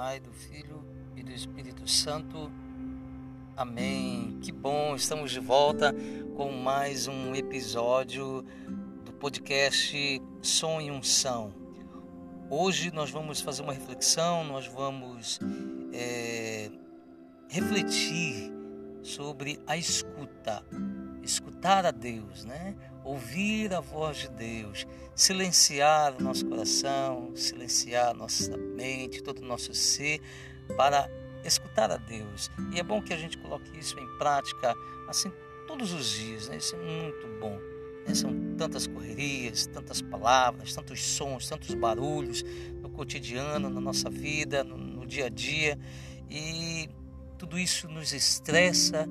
Pai, do Filho e do Espírito Santo. Amém. Que bom, estamos de volta com mais um episódio do podcast Sonho Unção. Hoje nós vamos fazer uma reflexão, nós vamos é, refletir sobre a escuta, escutar a Deus, né? Ouvir a voz de Deus, silenciar o nosso coração, silenciar nossa mente, todo o nosso ser para escutar a Deus. E é bom que a gente coloque isso em prática assim todos os dias, né? Isso é muito bom. Né? São tantas correrias, tantas palavras, tantos sons, tantos barulhos no cotidiano, na nossa vida, no, no dia a dia. E tudo isso nos estressa,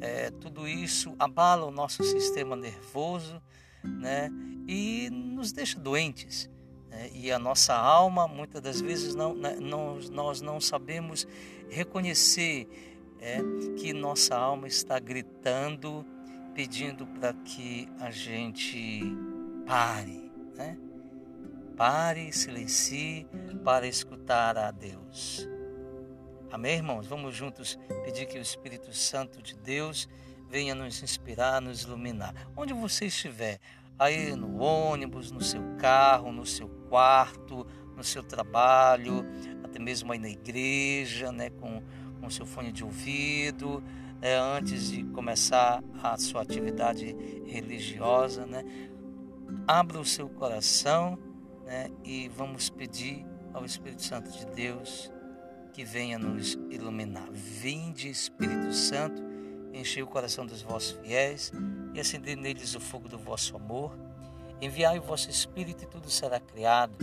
é, tudo isso abala o nosso sistema nervoso né, e nos deixa doentes. Né, e a nossa alma, muitas das vezes, não, né, não, nós não sabemos reconhecer é, que nossa alma está gritando, pedindo para que a gente pare. Né? Pare, silencie para escutar a Deus. Amém, irmãos? Vamos juntos pedir que o Espírito Santo de Deus venha nos inspirar, nos iluminar. Onde você estiver, aí no ônibus, no seu carro, no seu quarto, no seu trabalho, até mesmo aí na igreja, né, com o seu fone de ouvido, né, antes de começar a sua atividade religiosa, né, abra o seu coração né, e vamos pedir ao Espírito Santo de Deus que venha nos iluminar. Vinde, Espírito Santo, enchei o coração dos vossos fiéis e acendei neles o fogo do vosso amor. Enviai o vosso Espírito e tudo será criado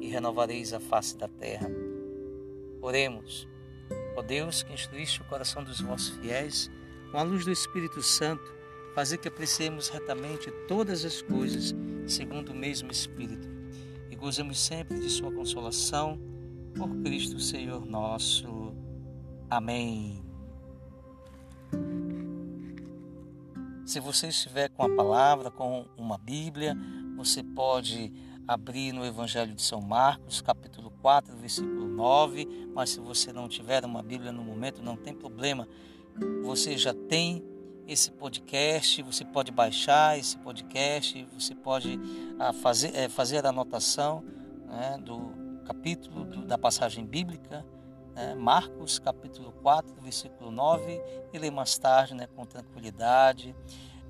e renovareis a face da terra. Oremos. Ó Deus, que instruíste o coração dos vossos fiéis, com a luz do Espírito Santo, fazer que apreciemos retamente todas as coisas, segundo o mesmo Espírito, e gozemos sempre de Sua consolação por Cristo Senhor nosso. Amém. Se você estiver com a palavra, com uma Bíblia, você pode abrir no Evangelho de São Marcos, capítulo 4, versículo 9. Mas se você não tiver uma Bíblia no momento, não tem problema. Você já tem esse podcast, você pode baixar esse podcast, você pode ah, fazer, é, fazer a anotação né, do, capítulo do, da passagem bíblica, né, Marcos capítulo 4, versículo 9, e ler mais tarde né, com tranquilidade,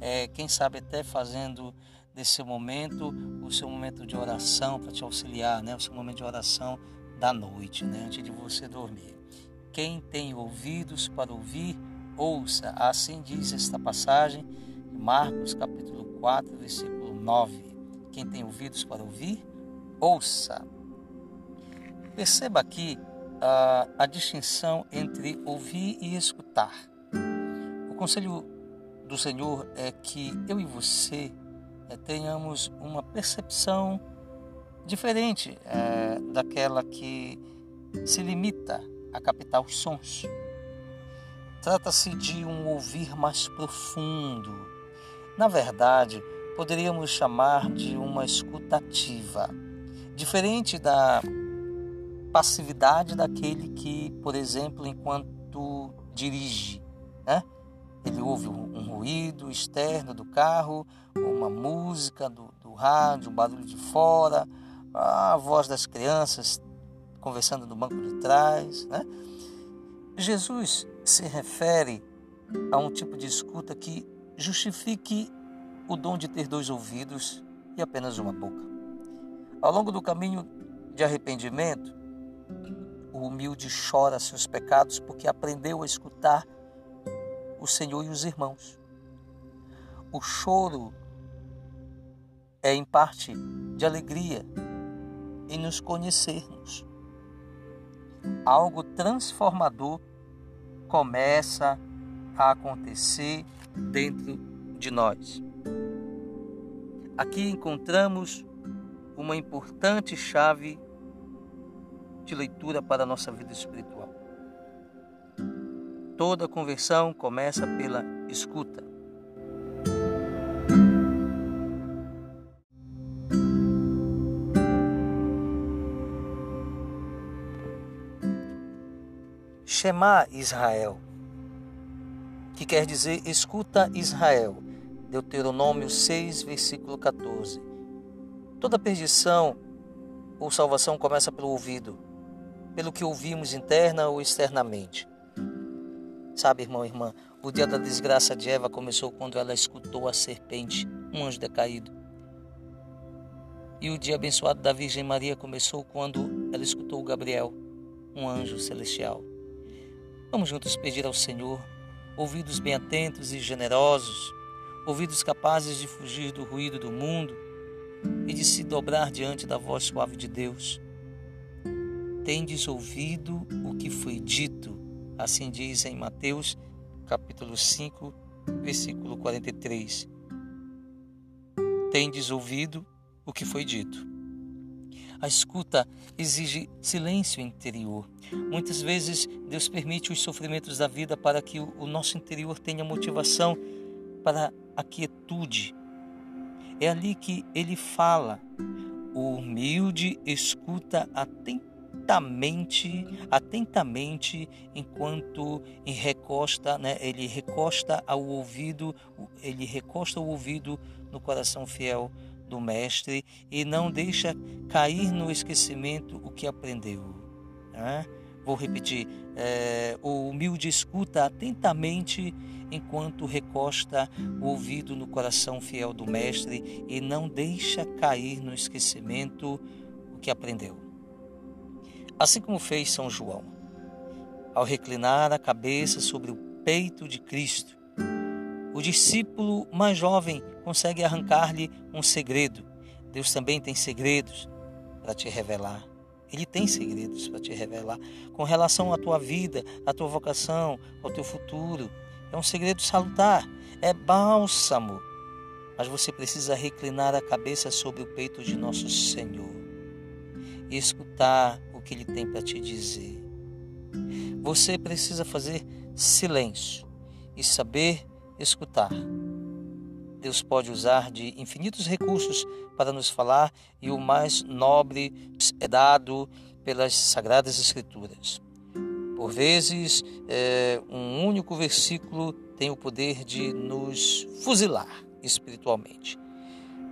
é, quem sabe até fazendo desse momento o seu momento de oração para te auxiliar, né, o seu momento de oração da noite, né, antes de você dormir. Quem tem ouvidos para ouvir, ouça. Assim diz esta passagem, Marcos capítulo 4, versículo 9. Quem tem ouvidos para ouvir, ouça. Perceba aqui a, a distinção entre ouvir e escutar. O conselho do Senhor é que eu e você é, tenhamos uma percepção diferente é, daquela que se limita a captar os sons. Trata-se de um ouvir mais profundo. Na verdade, poderíamos chamar de uma escutativa, diferente da passividade daquele que, por exemplo, enquanto dirige, né? ele ouve um ruído externo do carro, uma música do, do rádio, um barulho de fora, a voz das crianças conversando no banco de trás. Né? Jesus se refere a um tipo de escuta que justifique o dom de ter dois ouvidos e apenas uma boca. Ao longo do caminho de arrependimento, o humilde chora seus pecados porque aprendeu a escutar o Senhor e os irmãos. O choro é em parte de alegria em nos conhecermos. Algo transformador começa a acontecer dentro de nós. Aqui encontramos uma importante chave de leitura para a nossa vida espiritual. Toda conversão começa pela escuta. Shema Israel, que quer dizer escuta Israel. Deuteronômio 6, versículo 14. Toda perdição ou salvação começa pelo ouvido, pelo que ouvimos interna ou externamente. Sabe, irmão e irmã, o dia da desgraça de Eva começou quando ela escutou a serpente, um anjo decaído. E o dia abençoado da Virgem Maria começou quando ela escutou Gabriel, um anjo celestial. Vamos juntos pedir ao Senhor ouvidos bem atentos e generosos, ouvidos capazes de fugir do ruído do mundo e de se dobrar diante da voz suave de Deus. Tendes ouvido o que foi dito, assim diz em Mateus capítulo 5, versículo 43. Tendes ouvido o que foi dito. A escuta exige silêncio interior. Muitas vezes Deus permite os sofrimentos da vida para que o nosso interior tenha motivação para a quietude. É ali que ele fala. O humilde escuta atentamente, atentamente, enquanto recosta, né, ele recosta ao ouvido, ele recosta o ouvido no coração fiel do Mestre e não deixa cair no esquecimento o que aprendeu. Né? Vou repetir: é, o humilde escuta atentamente enquanto recosta o ouvido no coração fiel do Mestre e não deixa cair no esquecimento o que aprendeu. Assim como fez São João, ao reclinar a cabeça sobre o peito de Cristo, o discípulo mais jovem consegue arrancar-lhe um segredo. Deus também tem segredos para te revelar. Ele tem segredos para te revelar com relação à tua vida, à tua vocação, ao teu futuro. É um segredo salutar, é bálsamo. Mas você precisa reclinar a cabeça sobre o peito de nosso Senhor e escutar o que Ele tem para te dizer. Você precisa fazer silêncio e saber escutar. Deus pode usar de infinitos recursos para nos falar e o mais nobre é dado pelas Sagradas Escrituras. Por vezes, é, um único versículo tem o poder de nos fuzilar espiritualmente,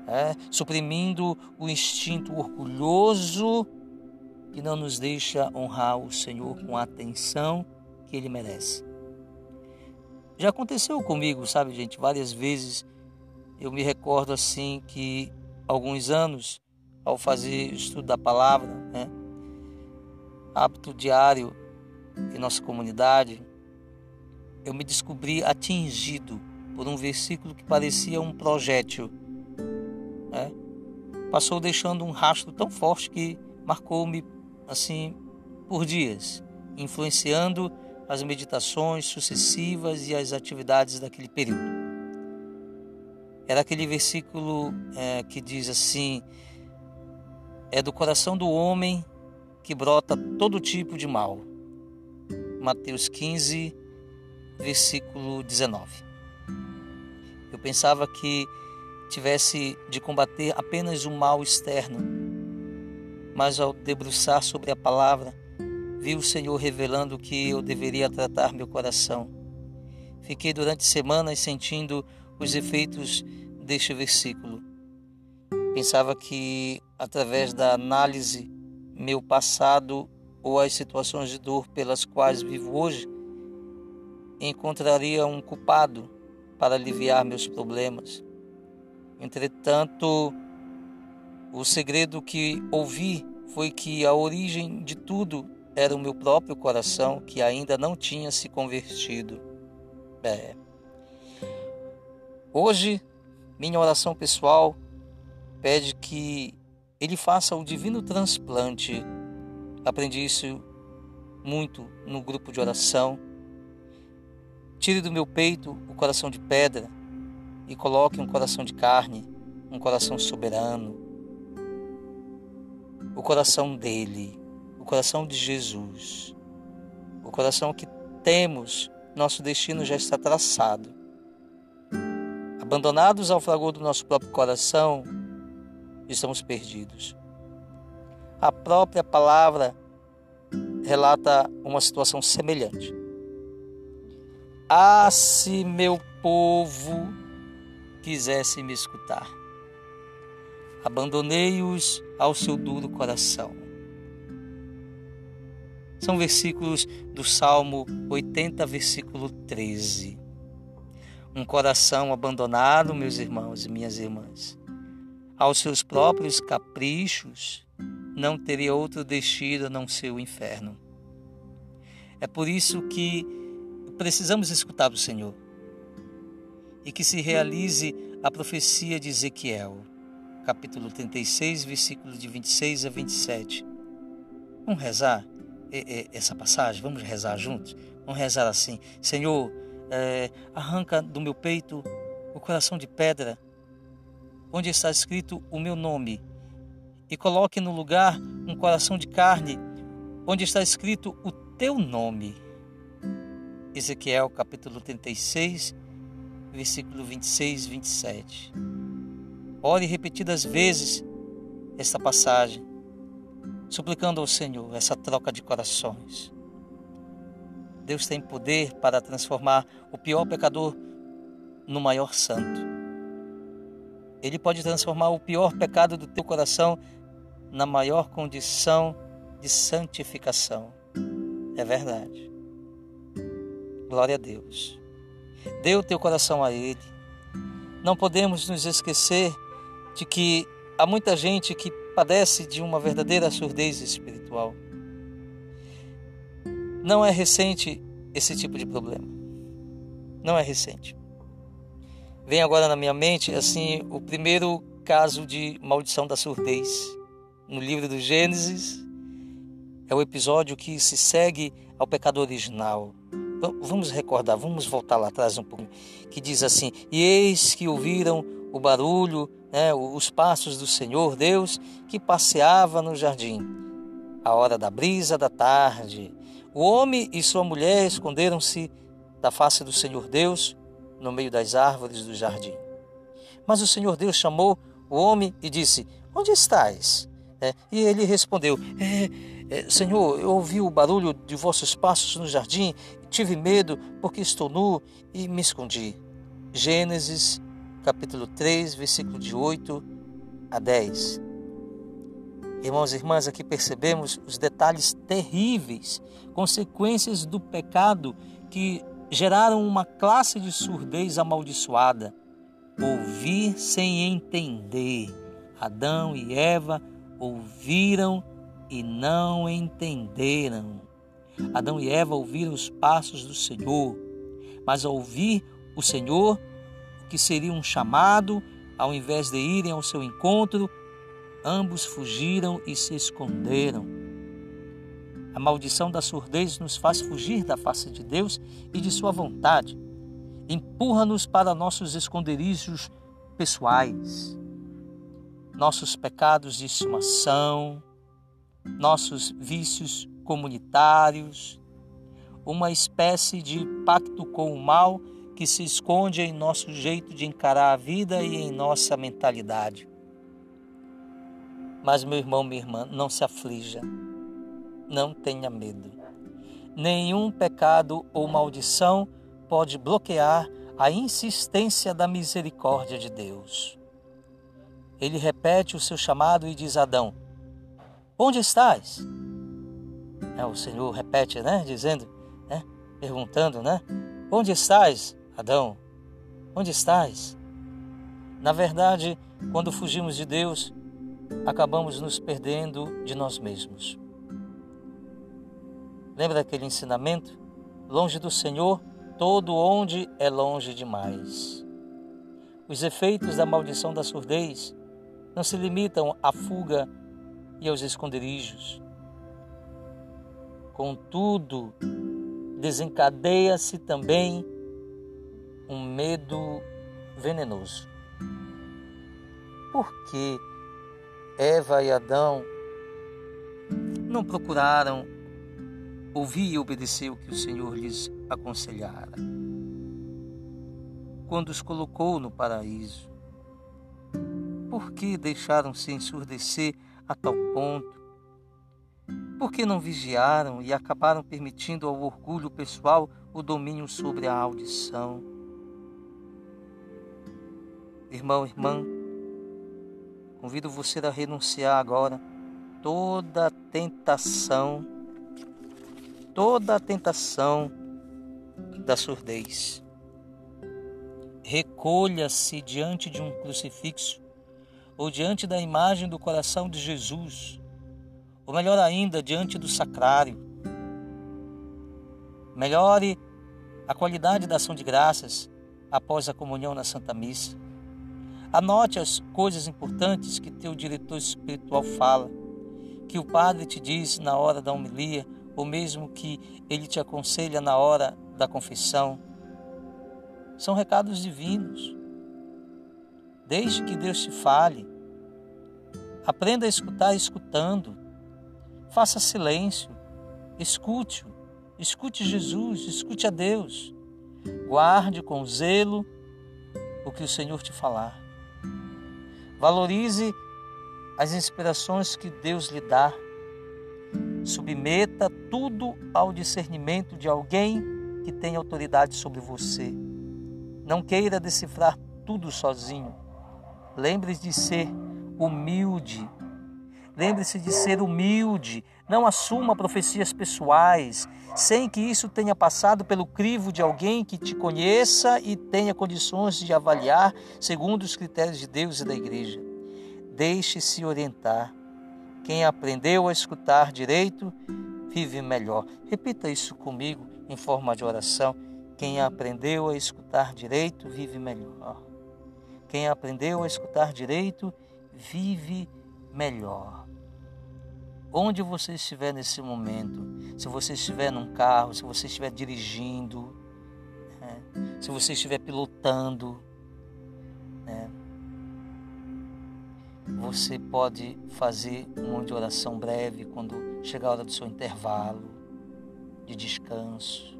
é, suprimindo o instinto orgulhoso que não nos deixa honrar o Senhor com a atenção que Ele merece. Já aconteceu comigo, sabe, gente, várias vezes. Eu me recordo assim que alguns anos, ao fazer estudo da palavra, né, hábito diário em nossa comunidade, eu me descobri atingido por um versículo que parecia um projétil. Né? Passou deixando um rastro tão forte que marcou-me assim por dias, influenciando as meditações sucessivas e as atividades daquele período. Era aquele versículo é, que diz assim: É do coração do homem que brota todo tipo de mal. Mateus 15, versículo 19. Eu pensava que tivesse de combater apenas o mal externo, mas ao debruçar sobre a palavra, vi o Senhor revelando que eu deveria tratar meu coração. Fiquei durante semanas sentindo os efeitos deste versículo. Pensava que, através da análise, meu passado ou as situações de dor pelas quais vivo hoje, encontraria um culpado para aliviar meus problemas. Entretanto, o segredo que ouvi foi que a origem de tudo era o meu próprio coração que ainda não tinha se convertido. É. Hoje, minha oração pessoal pede que ele faça o divino transplante. Aprendi isso muito no grupo de oração. Tire do meu peito o coração de pedra e coloque um coração de carne, um coração soberano, o coração dele coração de Jesus, o coração que temos, nosso destino já está traçado. Abandonados ao fragor do nosso próprio coração, estamos perdidos. A própria palavra relata uma situação semelhante. Ah, se meu povo quisesse me escutar, abandonei-os ao seu duro coração. São versículos do Salmo 80, versículo 13. Um coração abandonado, meus irmãos e minhas irmãs, aos seus próprios caprichos, não teria outro destino a não ser o inferno. É por isso que precisamos escutar o Senhor e que se realize a profecia de Ezequiel, capítulo 36, versículos de 26 a 27. Vamos rezar essa passagem? Vamos rezar juntos? Vamos rezar assim: Senhor, é, arranca do meu peito o coração de pedra, onde está escrito o meu nome e coloque no lugar um coração de carne, onde está escrito o teu nome. Ezequiel capítulo 36, versículo 26 e 27. Ore repetidas vezes esta passagem, suplicando ao Senhor essa troca de corações. Deus tem poder para transformar o pior pecador no maior santo. Ele pode transformar o pior pecado do teu coração na maior condição de santificação. É verdade. Glória a Deus. Dê o teu coração a Ele. Não podemos nos esquecer de que há muita gente que padece de uma verdadeira surdez espiritual. Não é recente esse tipo de problema. Não é recente. Vem agora na minha mente assim o primeiro caso de maldição da surdez no livro do Gênesis, é o episódio que se segue ao pecado original. Vamos recordar, vamos voltar lá atrás um pouco, que diz assim: E eis que ouviram o barulho, né, os passos do Senhor Deus que passeava no jardim, a hora da brisa da tarde. O homem e sua mulher esconderam-se da face do Senhor Deus no meio das árvores do jardim. Mas o Senhor Deus chamou o homem e disse: Onde estás? É, e ele respondeu: é, é, Senhor, eu ouvi o barulho de vossos passos no jardim, tive medo porque estou nu e me escondi. Gênesis, capítulo 3, versículo de 8 a 10. Irmãos e irmãs, aqui percebemos os detalhes terríveis, consequências do pecado que geraram uma classe de surdez amaldiçoada. Ouvir sem entender. Adão e Eva ouviram e não entenderam. Adão e Eva ouviram os passos do Senhor, mas ao ouvir o Senhor, que seria um chamado, ao invés de irem ao seu encontro, ambos fugiram e se esconderam. A maldição da surdez nos faz fugir da face de Deus e de Sua vontade. Empurra-nos para nossos esconderijos pessoais nossos pecados de estimação, nossos vícios comunitários, uma espécie de pacto com o mal que se esconde em nosso jeito de encarar a vida e em nossa mentalidade. Mas, meu irmão, minha irmã, não se aflija, não tenha medo. Nenhum pecado ou maldição pode bloquear a insistência da misericórdia de Deus ele repete o seu chamado e diz a Adão: Onde estás? É, o Senhor repete, né? Dizendo, né? Perguntando, né? Onde estás, Adão? Onde estás? Na verdade, quando fugimos de Deus, acabamos nos perdendo de nós mesmos. Lembra daquele ensinamento? Longe do Senhor, todo onde é longe demais. Os efeitos da maldição da surdez não se limitam à fuga e aos esconderijos. Contudo, desencadeia-se também um medo venenoso. Por que Eva e Adão não procuraram ouvir e obedecer o que o Senhor lhes aconselhara? Quando os colocou no paraíso, por que deixaram-se ensurdecer a tal ponto Por que não vigiaram e acabaram permitindo ao orgulho pessoal o domínio sobre a audição? Irmão, irmã, convido você a renunciar agora toda tentação, toda a tentação da surdez. Recolha-se diante de um crucifixo ou diante da imagem do coração de Jesus, ou melhor ainda, diante do sacrário. Melhore a qualidade da ação de graças após a comunhão na Santa Missa. Anote as coisas importantes que teu diretor espiritual fala, que o padre te diz na hora da homilia, ou mesmo que ele te aconselha na hora da confissão. São recados divinos. Desde que Deus te fale, aprenda a escutar escutando. Faça silêncio, escute-o, escute Jesus, escute a Deus. Guarde com zelo o que o Senhor te falar. Valorize as inspirações que Deus lhe dá. Submeta tudo ao discernimento de alguém que tem autoridade sobre você. Não queira decifrar tudo sozinho. Lembre-se de ser humilde. Lembre-se de ser humilde. Não assuma profecias pessoais sem que isso tenha passado pelo crivo de alguém que te conheça e tenha condições de avaliar segundo os critérios de Deus e da igreja. Deixe-se orientar. Quem aprendeu a escutar direito vive melhor. Repita isso comigo em forma de oração. Quem aprendeu a escutar direito vive melhor. Quem aprendeu a escutar direito vive melhor. Onde você estiver nesse momento, se você estiver num carro, se você estiver dirigindo, né? se você estiver pilotando, né? você pode fazer um monte de oração breve quando chegar a hora do seu intervalo de descanso.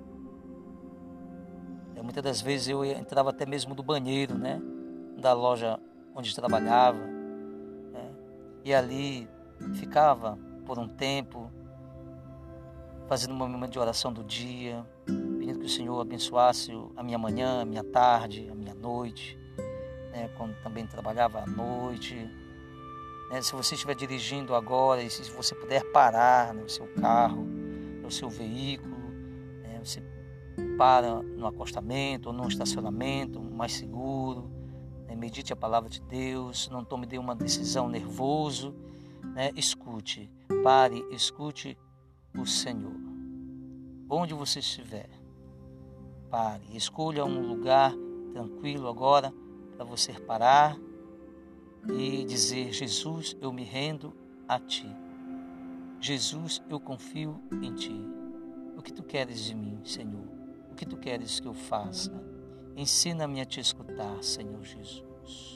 Muitas das vezes eu entrava até mesmo do banheiro, né? Da loja onde trabalhava. Né? E ali ficava por um tempo, fazendo uma momento de oração do dia, pedindo que o Senhor abençoasse a minha manhã, a minha tarde, a minha noite, né? quando também trabalhava à noite. Né? Se você estiver dirigindo agora e se você puder parar no seu carro, no seu veículo, né? você para no acostamento ou num estacionamento mais seguro. Né? Medite a palavra de Deus, não tome nenhuma decisão nervoso. Né? Escute, pare, escute o Senhor. Onde você estiver, pare, escolha um lugar tranquilo agora para você parar e dizer: Jesus, eu me rendo a Ti. Jesus, eu confio em Ti. O que Tu queres de mim, Senhor? O que tu queres que eu faça? Ensina-me a te escutar, Senhor Jesus.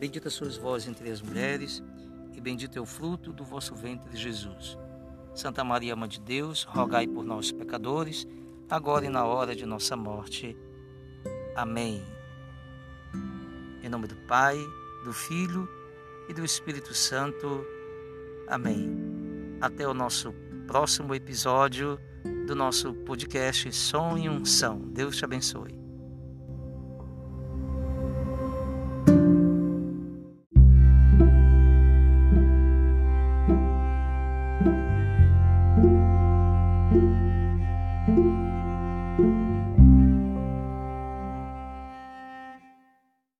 Bendita sois vós entre as mulheres, e bendito é o fruto do vosso ventre, Jesus. Santa Maria, Mãe de Deus, rogai por nós, pecadores, agora e na hora de nossa morte. Amém. Em nome do Pai, do Filho e do Espírito Santo. Amém. Até o nosso próximo episódio do nosso podcast Sonho São. Deus te abençoe.